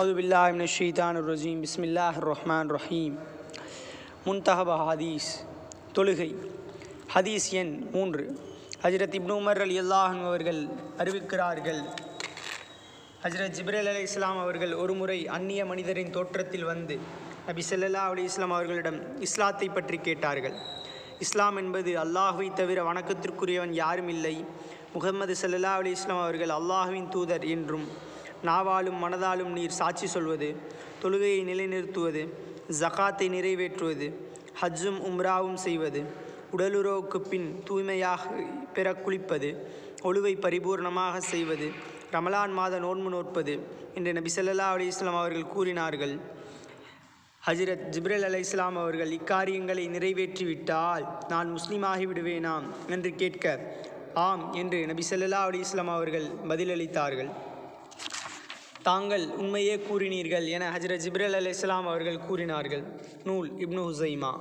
அவுபில்லாமின்ஷீதானுரஜீம் பிஸ்மில்லாஹ் ரஹ்மான் ரஹீம் முன்தஹப ஹதீஸ் தொழுகை. ஹதீஸ் எண் மூன்று. ஹஜரத் இப்னுமர் அலி அல்லாஹன் அவர்கள் அறிவிக்கிறார்கள். ஹஜரத் ஜிப்ரல் அலி இஸ்லாம் அவர்கள் ஒருமுறை அந்நிய மனிதரின் தோற்றத்தில் வந்து நபி செல்லல்லா அலி இஸ்லாம் அவர்களிடம் இஸ்லாத்தை பற்றி கேட்டார்கள். இஸ்லாம் என்பது அல்லாஹுவை தவிர வணக்கத்திற்குரியவன் யாரும் இல்லை. முகமது சல்லல்லா அலி இஸ்லாம் அவர்கள் அல்லாஹுவின் தூதர் என்றும் நாவாலும் மனதாலும் நீர் சாட்சி சொல்வது தொழுகையை நிலைநிறுத்துவது ஜகாத்தை நிறைவேற்றுவது ஹஜ்ஜும் உம்ராவும் செய்வது உடலுறவுக்கு பின் தூய்மையாக பெற குளிப்பது ஒழுவை பரிபூர்ணமாக செய்வது ரமலான் மாத நோன்பு நோற்பது என்று நபி சல்லா அலி இஸ்லாம் அவர்கள் கூறினார்கள். ஹஜ்ரத் ஜிப்ரல் அலை இஸ்லாம் அவர்கள் இக்காரியங்களை நிறைவேற்றிவிட்டால் நான் முஸ்லீமாகி விடுவேனாம் என்று கேட்க ஆம் என்று நபி சல்லா அலி இஸ்லாம் அவர்கள் பதிலளித்தார்கள். தாங்கள் உண்மையே கூறினீர்கள் என ஹஜ்ரத் ஜிப்ரல் அலி இஸ்லாம் அவர்கள் கூறினார்கள். நூல் இப்னு ஹுசைமா.